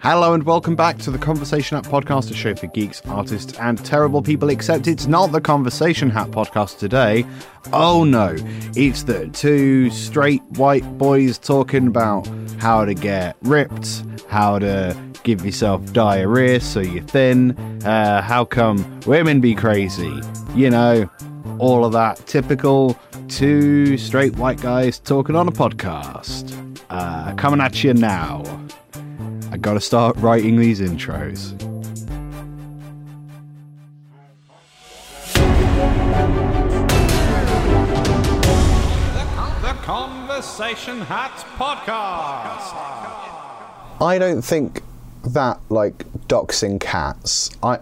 Hello and welcome back to the Conversation Hat podcast, a show for geeks, artists, and terrible people. Except it's not the Conversation Hat podcast today. Oh no, it's the two straight white boys talking about how to get ripped, how to give yourself diarrhea so you're thin, uh, how come women be crazy, you know, all of that typical two straight white guys talking on a podcast. Uh, coming at you now. I gotta start writing these intros. The Conversation Hat Podcast. I don't think that like doxing cats. I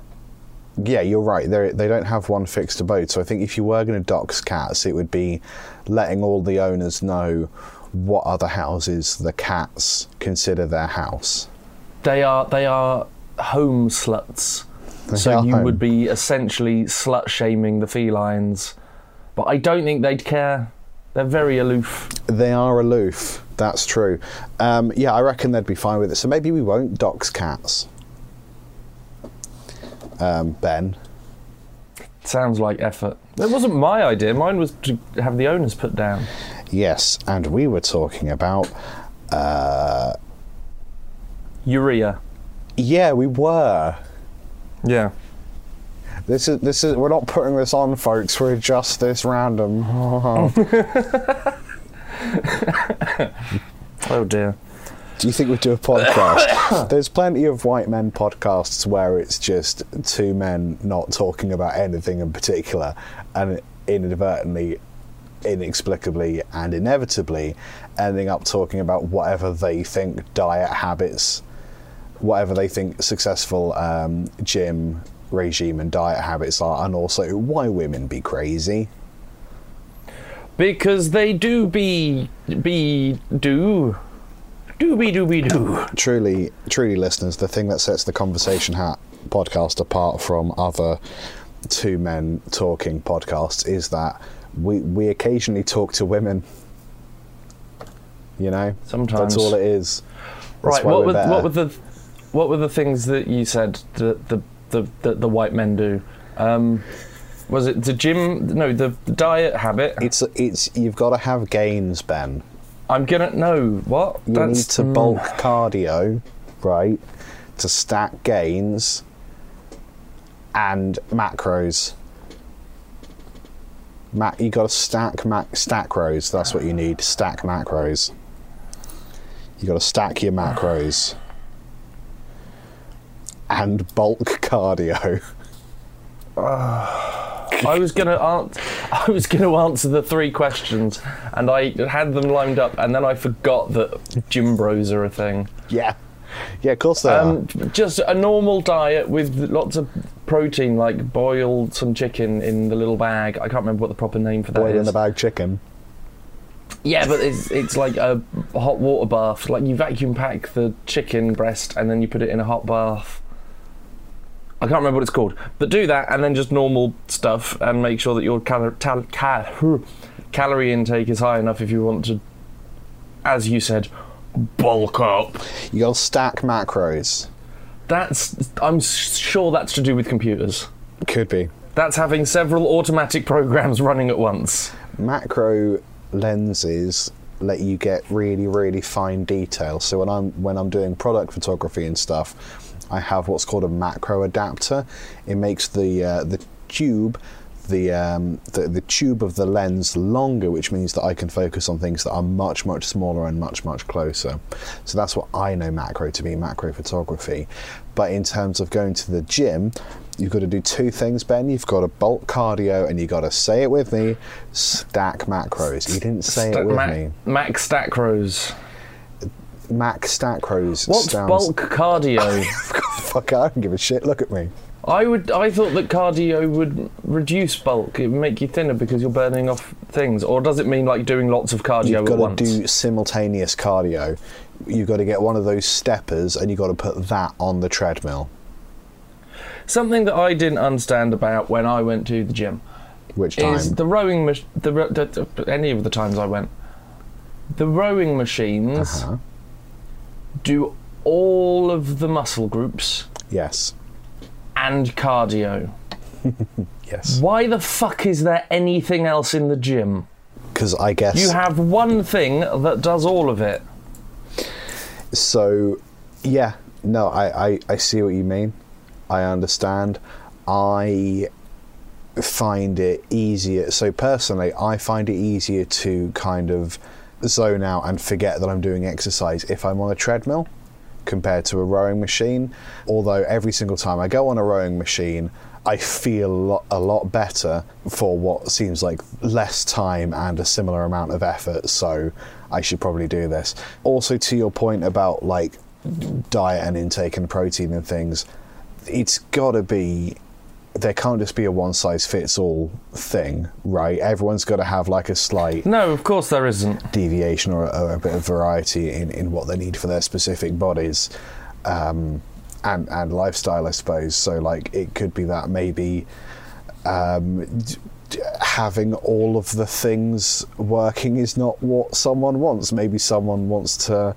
yeah, you're right. They they don't have one fixed abode. So I think if you were going to dox cats, it would be letting all the owners know what other houses the cats consider their house. They are they are home sluts. so you home. would be essentially slut shaming the felines. But I don't think they'd care. They're very aloof. They are aloof. That's true. Um, yeah, I reckon they'd be fine with it. So maybe we won't dox cats. Um, ben. Sounds like effort. It wasn't my idea. Mine was to have the owners put down. Yes, and we were talking about. Uh, Urea. yeah, we were. Yeah. This is this is we're not putting this on, folks. We're just this random. Oh dear. do you think we'd do a podcast? There's plenty of white men podcasts where it's just two men not talking about anything in particular, and inadvertently, inexplicably, and inevitably ending up talking about whatever they think diet habits, whatever they think successful um, gym regime and diet habits are, and also why women be crazy. Because they do be be do dooby dooby doo. Be do. Truly, truly, listeners, the thing that sets the Conversation Hat podcast apart from other two men talking podcasts is that we we occasionally talk to women. You know, Sometimes. that's all it is. That's Right. What were what were the what were the things that you said that the the the, the white men do? Um, was it the gym? No, the, the diet habit. It's it's you've got to have gains, Ben. I'm gonna no what? You need to mm, bulk cardio, right? To stack gains and macros. Ma- you got to stack mac- stack rows. That's what you need. Stack macros. You got to stack your macros and bulk cardio. I was gonna answer. I was gonna answer the three questions, and I had them lined up, and then I forgot that gym bros are a thing. Yeah, yeah. Of course they are. Um, just a normal diet with lots of protein, like boiled some chicken in the little bag. I can't remember what the proper name for that Boil in the bag chicken. Yeah, but it's it's like a hot water bath. Like you vacuum pack the chicken breast and then you put it in a hot bath. I can't remember what it's called, but do that and then just normal stuff and make sure that your cal- tal- cal- calorie intake is high enough if you want to, as you said, bulk up. You got to stack macros. That's I'm sure that's to do with computers. Could be. That's having several automatic programs running at once. macro lenses let you get really really fine detail so when i'm when i'm doing product photography and stuff i have what's called a macro adapter it makes the uh, the tube the, um, the the tube of the lens longer, which means that I can focus on things that are much much smaller and much much closer. So that's what I know macro to be, macro photography. But in terms of going to the gym, you've got to do two things, Ben. You've got to bulk cardio, and you've got to say it with me: stack macros. You didn't say Sta- it with Mac, me. Mac stack rows. Mac stack rows. What's sounds- bulk cardio? Fuck, I don't give a shit. Look at me. I would. I thought that cardio would reduce bulk. It would make you thinner because you're burning off things. Or does it mean like doing lots of cardio You've got to once? do simultaneous cardio. You've got to get one of those steppers, and you've got to put that on the treadmill. Something that I didn't understand about when I went to the gym Which time? is the rowing. Mach- the, the, the any of the times I went, the rowing machines Uh-huh. Do all of the muscle groups Yes. and cardio. Yes. Why the fuck is there anything else in the gym? Because I guess. You have one thing that does all of it. So, yeah, no, I, I, I see what you mean. I understand. I find it easier. So, personally, I find it easier to kind of zone out and forget that I'm doing exercise if I'm on a treadmill compared to a rowing machine. Although, every single time I go on a rowing machine, I feel a lot, a lot better for what seems like less time and a similar amount of effort. So I should probably do this. Also, to your point about like diet and intake and protein and things, it's got to be. There can't just be a one size fits all thing, right? Everyone's got to have like a slight No, of course there isn't. deviation or, or a bit of variety in, in what they need for their specific bodies um, and and lifestyle, I suppose. So like it could be that maybe um, having all of the things working is not what someone wants. Maybe someone wants to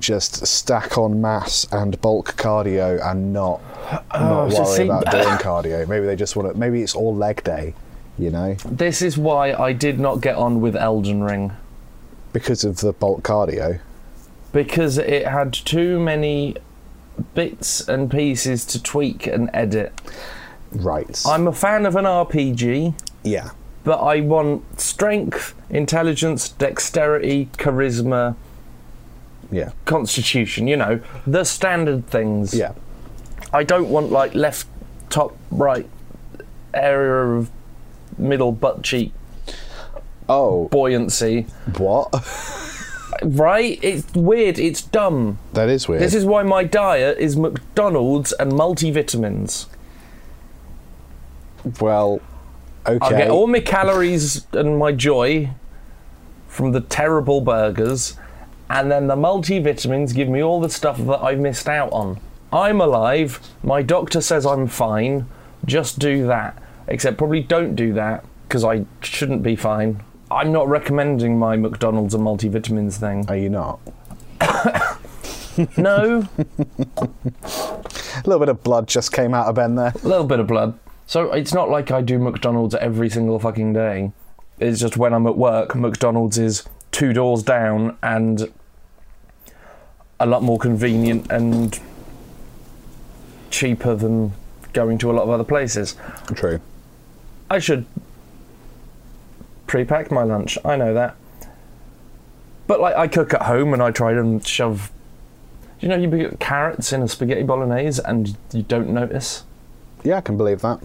just stack on mass and bulk cardio and not not oh, so worry see- about doing cardio. Maybe they just want to. Maybe it's all leg day. You know, This is why I did not get on with Elden Ring. because of the bulk cardio. Because it had too many bits and pieces to tweak and edit. Right. I'm a fan of an RPG, yeah. but I want strength, intelligence, dexterity, charisma, Yeah. constitution, you know, the standard things. Yeah. I don't want like left, top, right area of middle butt cheek Oh, buoyancy. what? Right? It's weird. It's dumb. that is weird. This is why my diet is McDonald's and multivitamins. well, okay. I get all my calories and my joy from the terrible burgers, and then the multivitamins give me all the stuff that I've missed out on. I'm alive. My doctor says I'm fine. Just do that. Except probably don't do that because I shouldn't be fine. I'm not recommending my McDonald's and multivitamins thing. Are you not? No, A little bit of blood just came out of Ben there. a little bit of blood. So it's not like I do McDonald's every single fucking day. It's just when I'm at work, McDonald's is two doors down and a lot more convenient and cheaper than going to a lot of other places. True. I should pre-pack my lunch. I know that. But like I cook at home and I try and shove do you know you put carrots in a spaghetti bolognese and you don't notice? Yeah, I can believe that.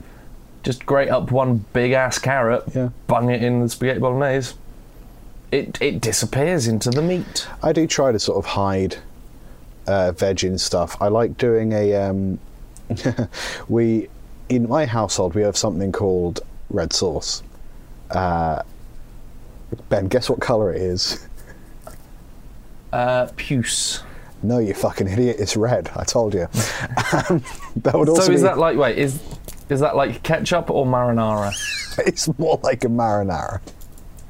Just grate up one big ass carrot, Yeah. bung it in the spaghetti bolognese. It it disappears into the meat. I do try to sort of hide uh, veg in stuff. I like doing a. Um, we in my household we have something called red sauce. Uh, ben, guess what color it is? Uh, puce. No, you fucking idiot! It's red. I told you. Um, that would also So is be- that like wait is is that like ketchup or marinara? It's more like a marinara.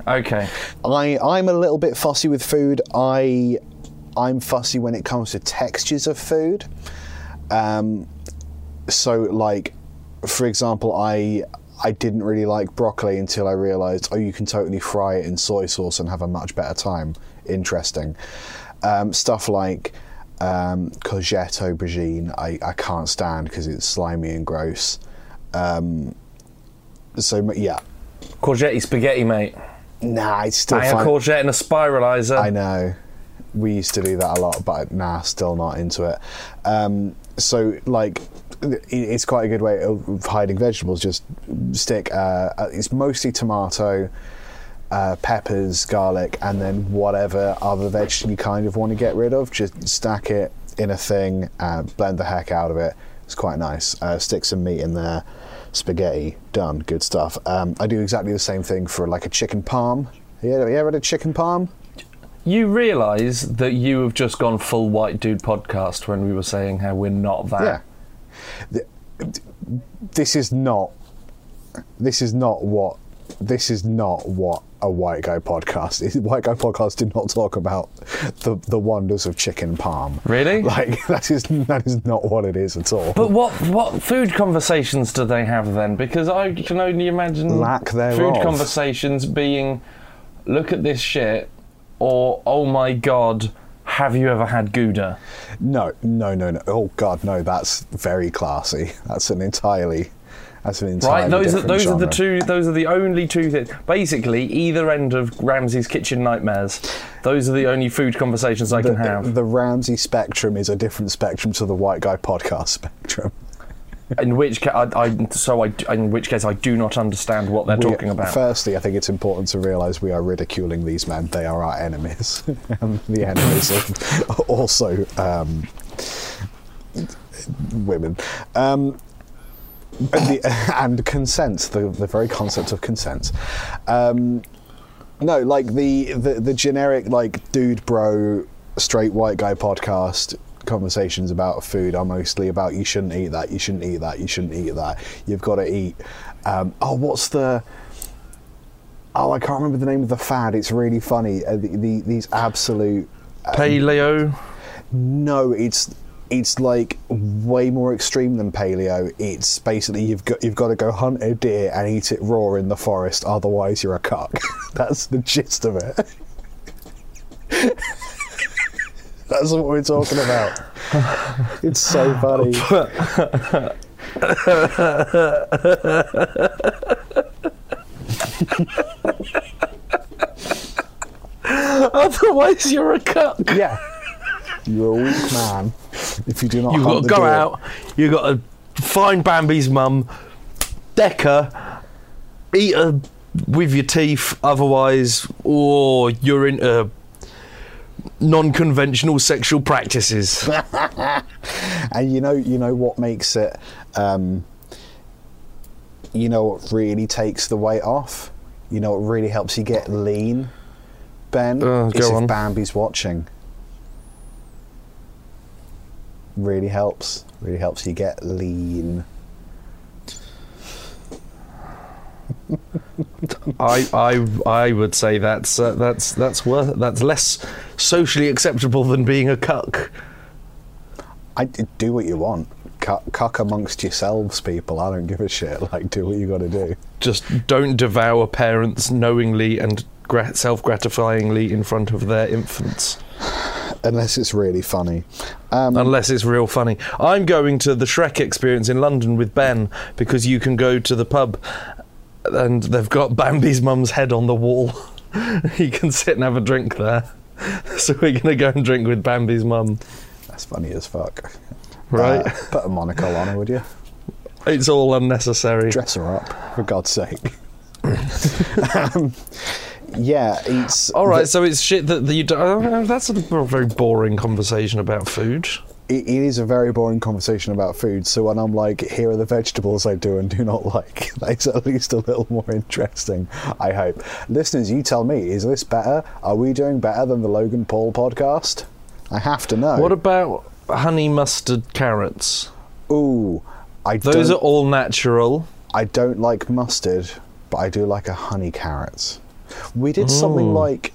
Okay. I I'm a little bit fussy with food. I I'm fussy when it comes to textures of food. Um, so like, for example, I I didn't really like broccoli until I realised oh you can totally fry it in soy sauce and have a much better time. Interesting. Um, stuff like um, courgette aubergine I, I can't stand because it's slimy and gross. Um, so yeah, Courgette spaghetti, mate. nah, I still I a find courgette in a spiralizer. I know. We used to do that a lot, but nah, still not into it. Um, so, like, it's quite a good way of hiding vegetables. Just stick. Uh, uh, it's mostly tomato, uh, peppers, garlic, and then whatever other vegetable you kind of want to get rid of. Just stack it in a thing, uh, blend the heck out of it. It's quite nice. Uh, stick some meat in there, spaghetti, done. Good stuff. Um, I do exactly the same thing for like a chicken parm. Yeah, you ever had a chicken parm? You realise that you have just gone full white dude podcast when we were saying how we're not that. Yeah. This is not. This is not what. This is not what a white guy podcast. Is. White guy podcast did not talk about the the wonders of chicken parm. Really? Like that is that is not what it is at all. But what what food conversations do they have then? Because I can only imagine Lack thereof. food conversations being, look at this shit, or oh my god, have you ever had Gouda? No, no, no, no. Oh God, no. That's very classy. That's an entirely. That's an entirely Right, those are those are the two. Those are the only two things. Basically, either end of Ramsay's kitchen nightmares. Those are the only food conversations I can The, have. the Ramsey spectrum is a different spectrum to the white guy podcast spectrum. In which ca- I, I so I in which case I do not understand what they're We- talking about. Firstly, I think it's important to realise we are ridiculing these men. They are our enemies, and the enemies of also um, women. Um, and, the, and consent, the, the very concept of consent. Um, no, like the, the the generic like dude bro straight white guy podcast conversations about food are mostly about you shouldn't eat that, you shouldn't eat that, you shouldn't eat that. You've got to eat. Um, oh, what's the? Oh, I can't remember the name of the fad. It's really funny. Uh, the, the, these absolute. Paleo. No, it's it's like way more extreme than paleo. It's basically you've got you've got to go hunt a deer and eat it raw in the forest, otherwise you're a cuck. That's the gist of it. That's what we're talking about. It's so funny. Otherwise, you're a cuck. Yeah. You're a weak man if you do not You've got to go deer. out. You've got to find Bambi's mum, deck her, eat her with your teeth. Otherwise, or you're into non-conventional sexual practices. And you know, you know what makes it. Um, you know what really takes the weight off. You know what really helps you get lean. Ben, Uh, is if on. Bambi's watching. Really helps. Really helps you get lean. I, I, I would say that's uh, that's that's worth that's less socially acceptable than being a cuck. I do what you want. Cuck, cuck amongst yourselves, people. I don't give a shit. Like, do what you got to do. Just don't devour parents knowingly and gra- self-gratifyingly in front of their infants. Unless it's really funny. Um, unless it's real funny. I'm going to the Shrek experience in London with Ben because you can go to the pub and they've got Bambi's mum's head on the wall. he can sit and have a drink there. So we're going to go and drink with Bambi's mum. that's funny as fuck. Right. Uh, put a monocle on her, would you? It's all unnecessary. dress her up for God's sake. um, yeah, it's All right, so it's shit that, that you do. Oh, that's a very boring conversation about food. It, is a very boring conversation about food. So when I'm like, here are the vegetables I do and do not like, that's at least a little more interesting. I hope, listeners, you tell me, is this better? Are we doing better than the Logan Paul podcast? I have to know. What about honey mustard carrots? Ooh, I Those are all natural. I don't like mustard, but I do like a honey carrot. We did something mm. like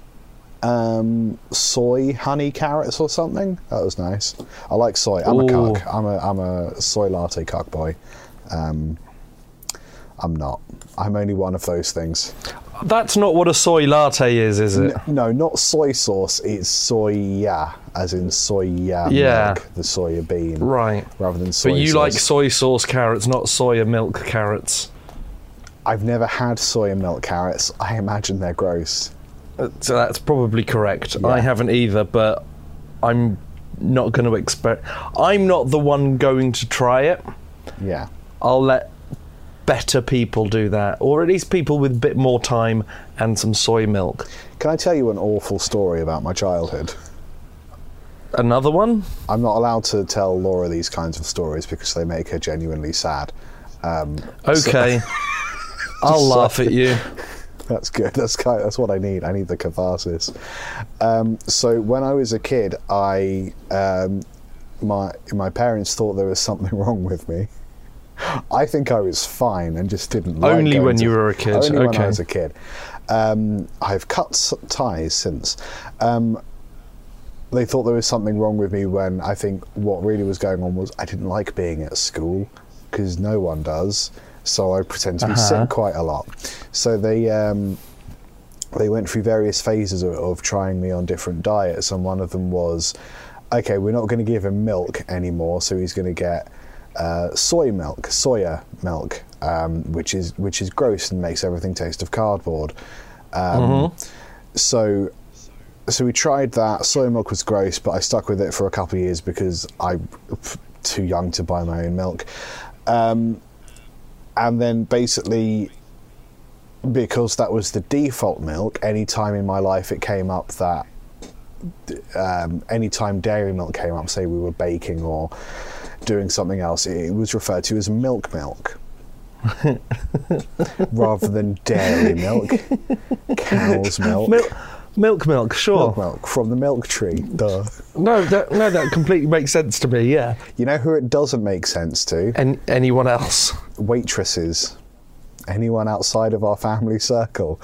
um, soy honey carrots or something. That was nice. I like soy. I'm a Ooh. cock. I'm a I'm a soy latte cock boy. Um, I'm not. I'm only one of those things. That's not what a soy latte is, is it? N- no, not soy sauce. It's soya, as in soya Yeah. milk, the soya bean, Right. rather than soy But you sauce. like soy sauce carrots, not soya milk carrots. I've never had soya milk carrots. I imagine they're gross. So that's probably correct. I haven't either, but I'm not going to expect. I'm not the one going to try it. Yeah. I'll let better people do that, or at least people with a bit more time and some soy milk. Can I tell you an awful story about my childhood? Another one? I'm not allowed to tell Laura these kinds of stories because they make her genuinely sad. Um, so- Okay. I'll laugh at you. That's good. That's kind. That's what I need. I need the catharsis. Um, so when I was a kid, I um, my my parents thought there was something wrong with me. I think I was fine and just didn't. Like it. Only when to- you were a kid, Only when. I was a kid. Um, I've cut ties since. Um, they thought there was something wrong with me when I think what really was going on was I didn't like being at school because no one does. So I pretend to be Uh-huh. sick quite a lot. So they um, they went through various phases of, of trying me on different diets, and one of them was, okay, we're not going to give him milk anymore, so he's going to get uh, soy milk, soya milk, um, which is which is gross and makes everything taste of cardboard. Um, So. So we tried that. Soy milk was gross, but I stuck with it for a couple of years because I'm too young to buy my own milk. Um, and then basically because that was the default milk any time in my life it came up that um, any time dairy milk came up say we were baking or doing something else it was referred to as milk milk rather than dairy milk cow's milk Milk, milk, milk. Sure. milk milk from the milk tree duh No, that, no, that completely makes sense to me. Yeah. you know who it doesn't make sense to And anyone else? Waitresses, anyone outside of our family circle.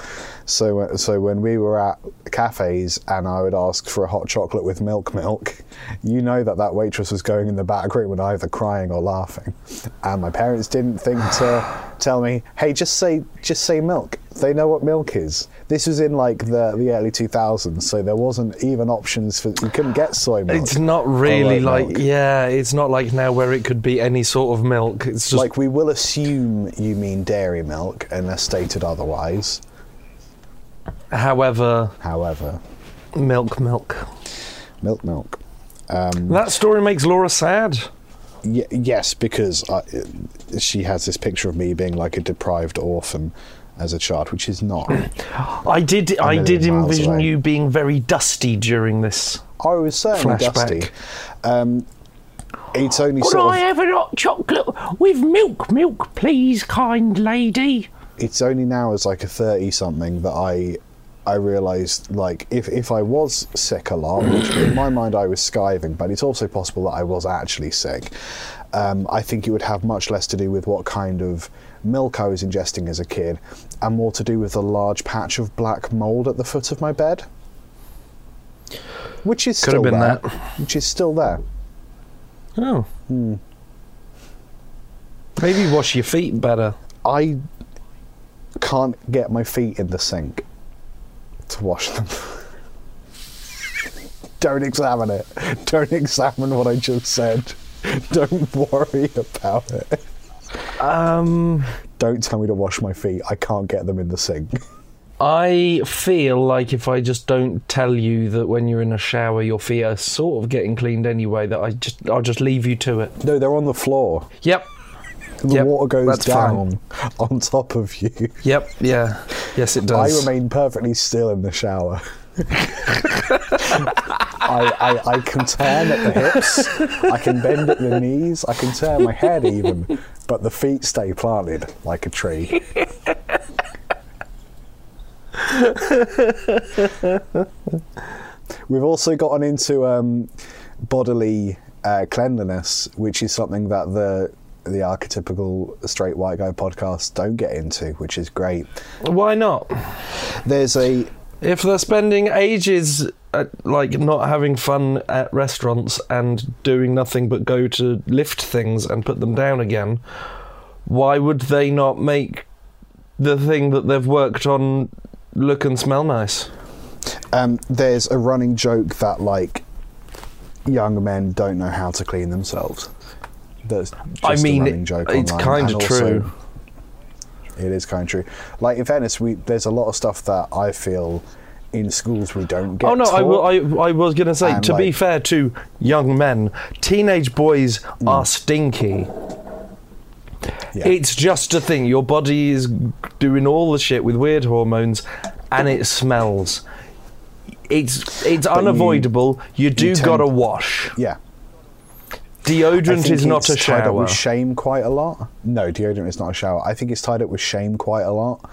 So, uh, so when we were at cafes and I would ask for a hot chocolate with milk, milk, you know that that waitress was going in the back room and either crying or laughing. And my parents didn't think to tell me, "Hey, just say, just say milk." They know what milk is. This was in like the the early 2000s, so there wasn't even options for you couldn't get soy milk. It's not really like milk. yeah. It's not like now where it could be any sort of milk. It's just like we will assume you mean dairy milk unless stated otherwise. however However, milk, milk. milk, milk. Um, that story makes Laura sad. Y- yes, because I, she has this picture of me being like a deprived orphan as a child, which is not. I did. I did envision away. you being very dusty during this. I was certainly Flashback. dusty. Um, it's only Could sort I of. have a hot chocolate with milk, milk, please, kind lady? It's only now as like a thirty something that I. I realised, like, if, if I was sick a lot, which in my mind I was skiving, but it's also possible that I was actually sick, um, I think it would have much less to do with what kind of milk I was ingesting as a kid and more to do with the large patch of black mould at the foot of my bed. Which is Could still have been there. that. Which is still there. Oh. Hmm. Maybe wash your feet better. I can't get my feet in the sink to wash them. Don't examine it. Don't examine what I just said. Don't worry about it. Um, Don't tell me to wash my feet. I can't get them in the sink. I feel like if I just don't tell you that when you're in a shower your feet are sort of getting cleaned anyway, that I just I'll just leave you to it. No, they're on the floor. Yep. The Yep, water goes that's down on top of you. Yep. Yeah. Yes, it does. I remain perfectly still in the shower. I, I, I can turn at the hips, I can bend at the knees, I can turn my head even, but the feet stay planted like a tree. We've also gotten into um, bodily uh, cleanliness, which is something that the the archetypical straight white guy podcast don't get into, which is great. Why not? There's a If they're spending ages at, like not having fun at restaurants and doing nothing but go to lift things and put them down again, why would they not make the thing that they've worked on look and smell nice? Um, there's a running joke that like young men don't know how to clean themselves. That's just I mean, a running joke it's And also, true. It is kind of true. Like in fairness, we there's a lot of stuff that I feel in schools we don't get. Oh no, I, will- I, I was going to say, And, to be fair to young men, teenage boys Hmm. are stinky. Yeah. It's just a thing. Your body is doing all the shit with weird hormones, and it smells. It's it's you- unavoidable. You, do tend- gotta wash. yeah. Deodorant is not a it's tied up shower. with shame quite a lot. No, deodorant is not a shower. I think it's tied up with shame quite a lot,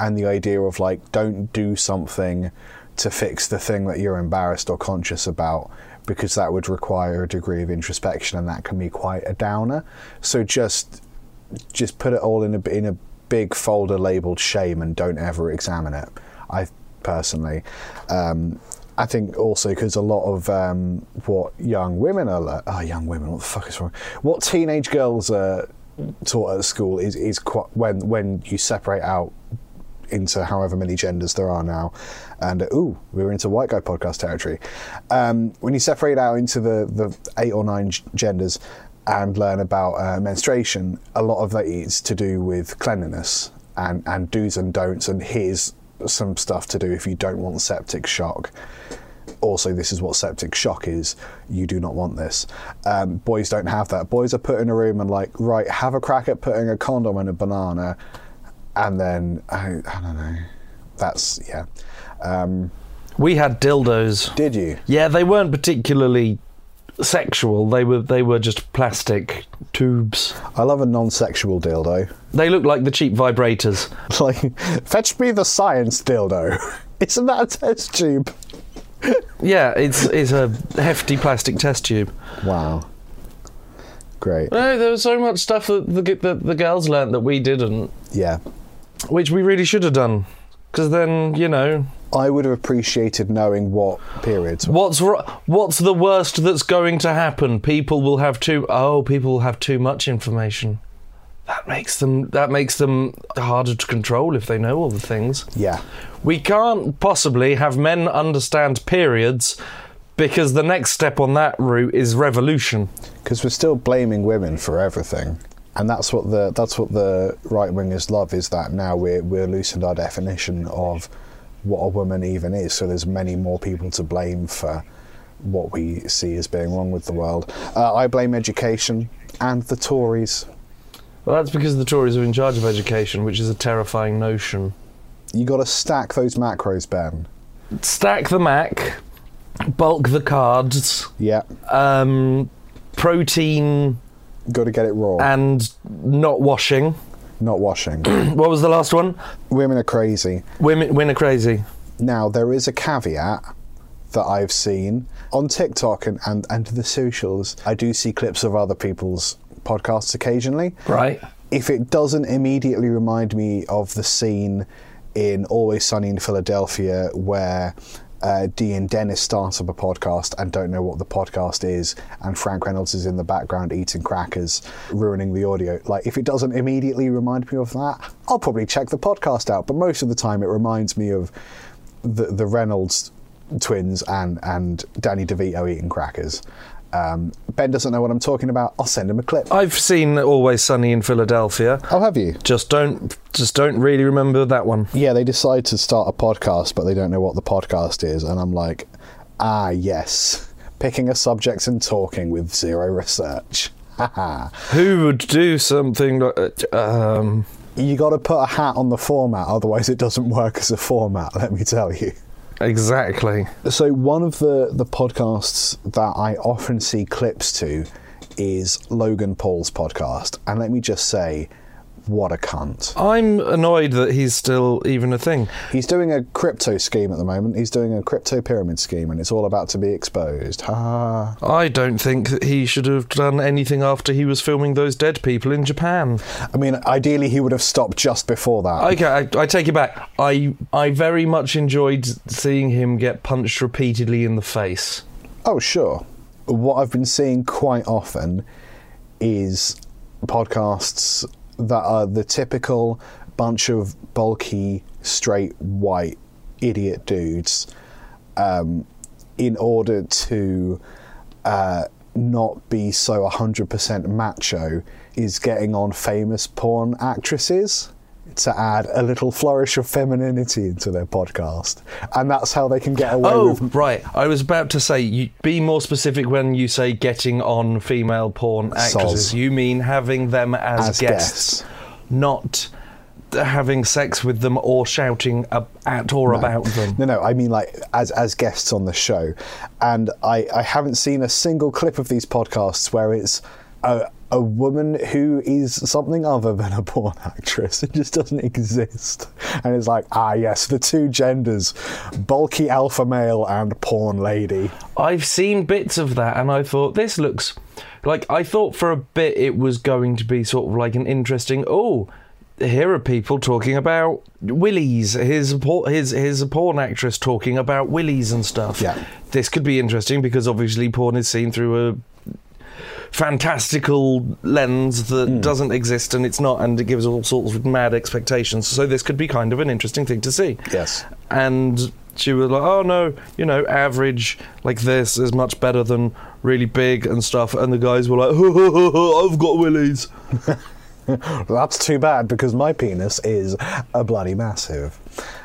and the idea of like don't do something to fix the thing that you're embarrassed or conscious about because that would require a degree of introspection and that can be quite a downer. So just just put it all in a in a big folder labeled shame and don't ever examine it. I personally, um, I think also because a lot of um, what young women are like, oh young women, what the fuck is wrong? What teenage girls are taught at school is is quite, when when you separate out into however many genders there are now. And uh, ooh, we were into white guy podcast territory. Um, when you separate out into the, the eight or nine g- genders and learn about uh, menstruation, a lot of that is to do with cleanliness and, and do's and don'ts. And here's some stuff to do if you don't want septic shock. Also, this is what septic shock is. You do not want this. Um, boys don't have that. Boys are put in a room and like, right, have a crack at putting a condom in a banana and then I, I don't know. That's yeah. Um, We had dildos. did you? Yeah, they weren't particularly sexual. They were they were just plastic tubes. I love a non-sexual dildo. They look like the cheap vibrators. Like, fetch me the science dildo. Isn't that a test tube? Yeah, it's it's a hefty plastic test tube. Wow. Great. No, there was so much stuff that the the, the girls learnt that we didn't, Yeah. which we really should have done. Because then, you know, I would have appreciated knowing what periods. what's what's the worst that's going to happen? People will have too oh, people will have too much information. That makes them that makes them harder to control if they know all the things. Yeah. We can't possibly have men understand periods because the next step on that route is revolution. because we're still blaming women for everything, and that's what the that's what the right wingers love is that now we're we're loosened our definition of what a woman even is. So there's many more people to blame for what we see as being wrong with the world. Uh, I blame education and the Tories. Well, that's because the Tories are in charge of education, which is a terrifying notion. You got to stack those macros, Ben. Stack the Mac, bulk the cards, Yeah, um, protein got to get it raw. and not washing. Not washing. What was the last one? Women are crazy. Women, women are crazy. Now, there is a caveat that I've seen on TikTok and, and, and the socials. I do see clips of other people's podcasts occasionally. Right. If it doesn't immediately remind me of the scene in Always Sunny in Philadelphia where uh, Dee and Dennis start up a podcast and don't know what the podcast is, and Frank Reynolds is in the background eating crackers, ruining the audio. Like, if it doesn't immediately remind me of that, I'll probably check the podcast out. But most of the time, it reminds me of the, the Reynolds twins and, and Danny DeVito eating crackers. Um, ben doesn't know what I'm talking about. I'll send him a clip. I've seen Always Sunny in Philadelphia. Oh, have you? Just don't, just don't really remember that one. Yeah, they decide to start a podcast, but they don't know what the podcast is. And I'm like, ah, yes. Picking a subject and talking with zero research. Who would do something like? Um, you got to put a hat on the format, otherwise, it doesn't work as a format, let me tell you. Exactly. So, one of the, the podcasts that I often see clips to is Logan Paul's podcast. And let me just say, what a cunt. I'm annoyed that he's still even a thing. He's doing a crypto scheme at the moment. He's doing a crypto pyramid scheme, and it's all about to be exposed. Ha. I don't think that he should have done anything after he was filming those dead people in Japan. I mean, ideally, he would have stopped just before that. Okay, I, I take it back. I I very much enjoyed seeing him get punched repeatedly in the face. Oh, sure. What I've been seeing quite often is podcasts that are the typical bunch of bulky, straight, white, idiot dudes um, in order to uh, not be so 100% macho is getting on famous porn actresses to add a little flourish of femininity into their podcast. And that's how they can get away Oh, with right. I was about to say, you, be more specific when you say getting on female porn actresses. Soz. You mean having them as, As guests, guests. not having sex with them or shouting at or about them. No, no, I mean like as as guests on the show, and I I haven't seen a single clip of these podcasts where it's a a woman who is something other than a porn actress. It just doesn't exist, and it's like ah yes, the two genders, bulky alpha male and porn lady. I've seen bits of that and I thought, this looks Like I thought for a bit it was going to be sort of like an interesting. Oh, here are people talking about willies. Here's a por- here's here's a porn actress talking about willies and stuff. Yeah. This could be interesting because obviously porn is seen through a fantastical lens that Hmm. doesn't exist and it's not and it gives all sorts of mad expectations so this could be kind of an interesting thing to see Yes. and she was like oh no you know average like this is much better than really big and stuff and the guys were like oh i've got willies That's too bad because my penis is a bloody massive.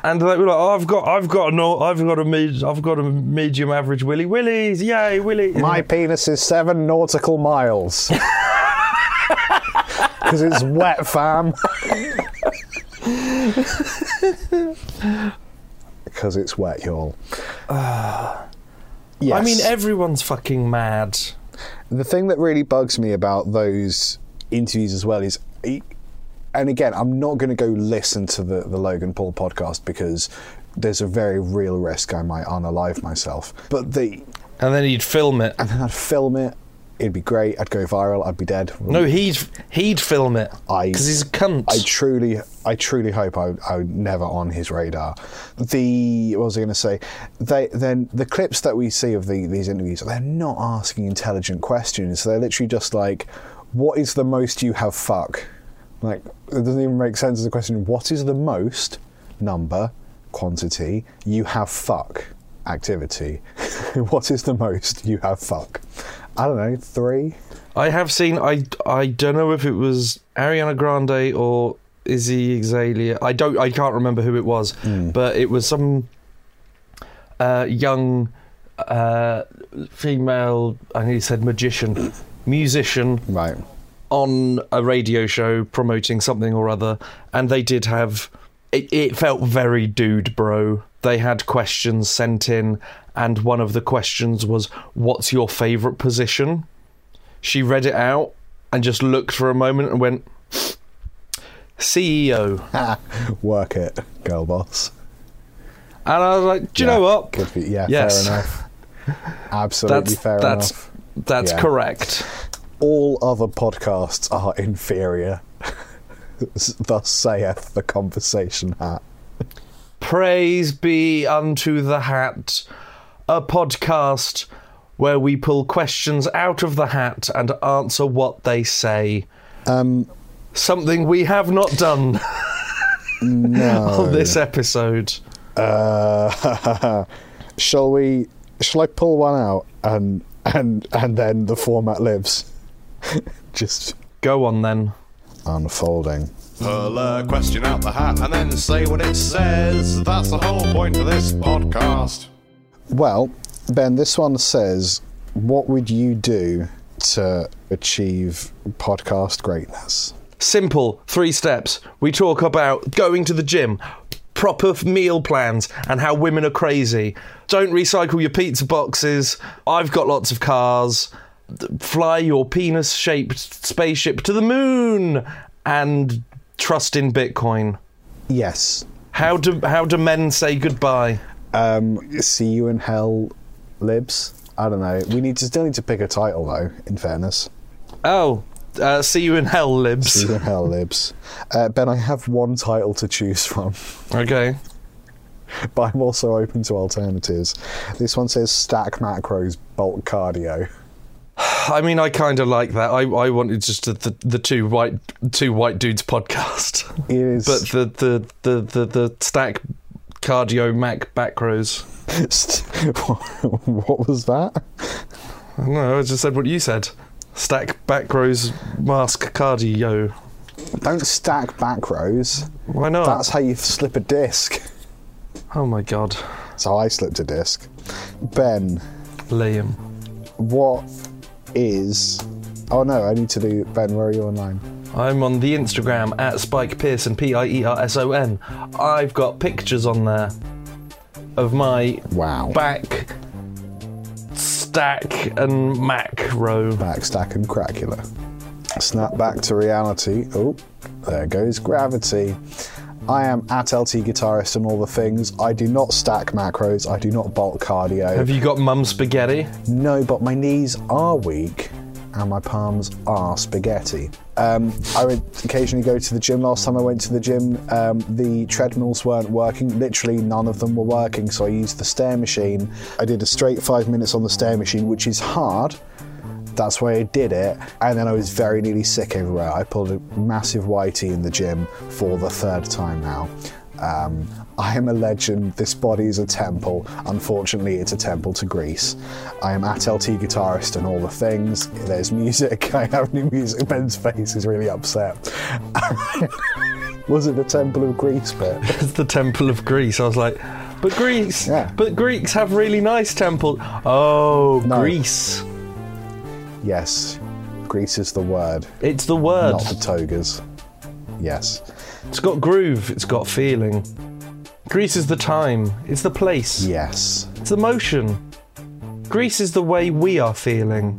And they were like oh, i've got i've got no i've got a med- i've got a medium average willy willies yay willy My penis is seven nautical miles. Because it's wet, fam. Because it's wet, y'all. yes. i mean everyone's fucking mad the thing that really bugs me about those interviews as well is, and again, I'm not going to go listen to the, the Logan Paul podcast because there's a very real risk I might unalive myself. But the and then he'd film it and then I'd film it. It'd be great. I'd go viral. I'd be dead. no he'd he'd film it I- because he's a cunt I truly, I truly hope I, I would never on his radar. The what was I going to say? They then the clips that we see of the, these interviews, they're not asking intelligent questions. They're literally just like, "What is the most you have fuck?" Like it doesn't even make sense as a question. What is the most number, quantity you have fuck activity? what is the most you have fuck? I don't know, three. I have seen. I I don't know if it was Ariana Grande or Izzy Azalea. I don't. I can't remember who it was, but it was some uh, young uh, female. I nearly said magician, musician Right. On a radio show promoting something or other, and they did have. It, it felt very dude bro. They had questions sent in, and one of the questions was, "What's your favourite position?" She read it out and just looked for a moment and went, "CEO." Work it, girl boss. And I was like, "Do you Yeah, know what? Could be, yeah, Yes. fair enough. Absolutely That's fair that's enough. that's Yeah. correct." All other podcasts are inferior. Thus saith the conversation hat. Praise be unto the hat, a podcast where we pull questions out of the hat and answer what they say. Um, Something we have not done no. on this episode. Uh, shall we? Shall I pull one out and and and then the format lives? Just Go on then. unfolding. Pull a question out the hat and then say what it says. That's the whole point of this podcast. Well, Ben, this one says, "What would you do to achieve podcast greatness?" Simple, three steps. We talk about going to the gym, proper meal plans, and how women are crazy. Don't recycle your pizza boxes. I've got lots of cars. Fly your penis shaped spaceship to the moon and trust in Bitcoin. Yes. How do how do men say goodbye? Um, see you in hell, libs. I don't know. We need to still need to pick a title though. In fairness, Oh, uh, see you in hell, libs. see you in hell, libs. Uh, ben, I have one title to choose from, Okay. but I'm also open to alternatives. This one says stack macros, bulk cardio. I mean, I kind of like that. I, I wanted just the, the the two white two white dudes podcast, It is, but the the the the, the stack cardio mac back rows. what was that? No. I just said what you said. Stack back rows mask cardio. Don't stack back rows. Why not? That's how you slip a disc. oh my god, So I slipped a disc. Ben, Liam. what is? Oh no, I need to do. Ben, where are you online? I'm on the Instagram at Spike Pierson, P I E R S O N. I've got pictures on there of my Wow. back stack and mac row. Backstack and Cracula. Snap back to reality. Oh, there goes gravity. I am at LT Guitarist and all the things. I do not stack macros. I do not bulk cardio. Have you got mum spaghetti? no, but my knees are weak. and my palms are spaghetti. Um, I would occasionally go to the gym. Last time I went to the gym, um, the treadmills weren't working. Literally, none of them were working. So I used the stair machine. I did a straight five minutes on the stair machine, which is hard. That's why I did it. And then I was very nearly sick everywhere. I pulled a massive whitey in the gym for the third time now. Um, I am a legend. This body is a temple. Unfortunately, it's a temple to Greece. I am at LT guitarist and all the things. There's music. I have new music. Ben's face is really upset. was it the temple of Greece bit? It's the Temple of Greece. I was like, but Greece, Yeah. but Greeks have really nice temples. Oh, No. Greece. Yes, Greece is the word, It's the word. not the togas. Yes. It's got groove. It's got feeling. Greece is the time. It's the place. Yes. It's the motion. Greece is the way we are feeling.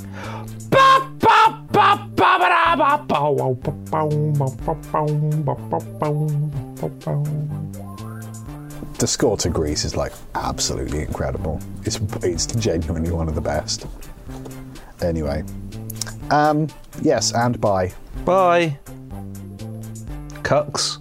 The score to Greece is like absolutely incredible. It's it's genuinely one of the best. Anyway, um, yes, and bye. Bye. Cucks.